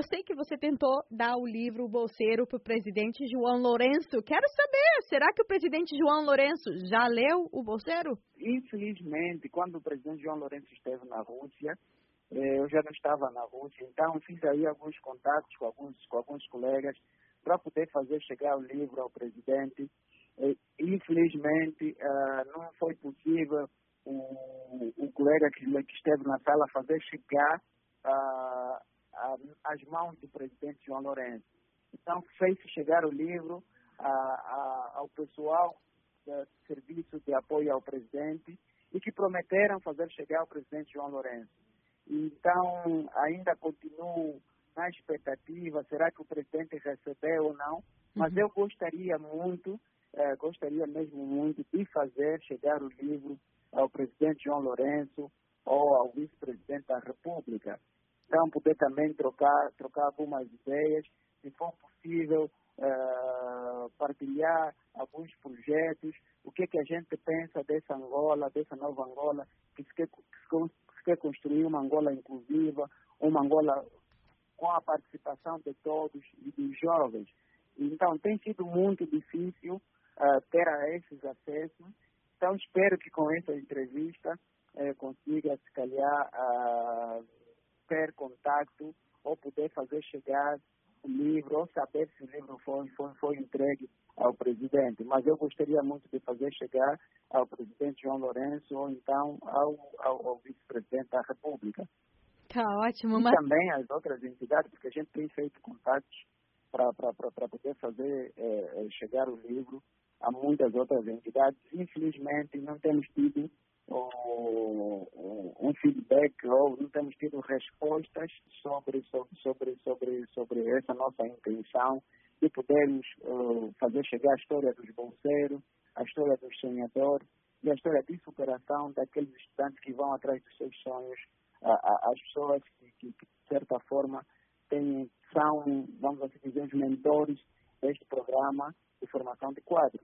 eu sei que você tentou dar o livro Bolseiro para o presidente João Lourenço. Quero saber, será que o presidente João Lourenço já leu o Bolseiro? Infelizmente, quando o presidente João Lourenço esteve na Rússia, eh, eu já não estava na Rússia, então fiz aí alguns contatos com alguns, com alguns colegas para poder fazer chegar o livro ao presidente. Infelizmente, ah, não foi possível o, o colega que, que esteve na sala fazer chegar uh, às mãos do presidente João Lourenço. Então, fez chegar o livro ao pessoal do Serviço de Apoio ao Presidente e que prometeram fazer chegar ao presidente João Lourenço. Então, ainda continuo na expectativa, será que o presidente recebeu ou não? Mas uhum. eu gostaria muito, eh, gostaria mesmo muito de fazer chegar o livro ao presidente João Lourenço ou ao vice-presidente da República. Então, poder também trocar, trocar algumas ideias, se for possível, uh, partilhar alguns projetos, o que, é que a gente pensa dessa Angola, dessa nova Angola, que se quer, que se quer construir uma Angola inclusiva, uma Angola com a participação de todos e dos jovens. Então, tem sido muito difícil uh, ter a esses acessos. Então, espero que com essa entrevista uh, consiga, se calhar, uh, ter contato ou poder fazer chegar o livro ou saber se o livro foi, foi, foi entregue ao presidente. Mas eu gostaria muito de fazer chegar ao presidente João Lourenço ou então ao, ao, ao vice-presidente da República. Tá ótimo. E mas... também as outras entidades, porque a gente tem feito contatos para poder fazer é, chegar o livro a muitas outras entidades. Infelizmente, não temos tido feedback ou não temos tido respostas sobre, sobre, sobre, sobre, essa nossa intenção de podermos uh, fazer chegar a história dos bolseiros, a história dos sonhadores e a história de superação daqueles estudantes que vão atrás dos seus sonhos as pessoas que, que, que, de certa forma, têm, são, vamos assim dizer, os mentores deste programa de formação de quadros.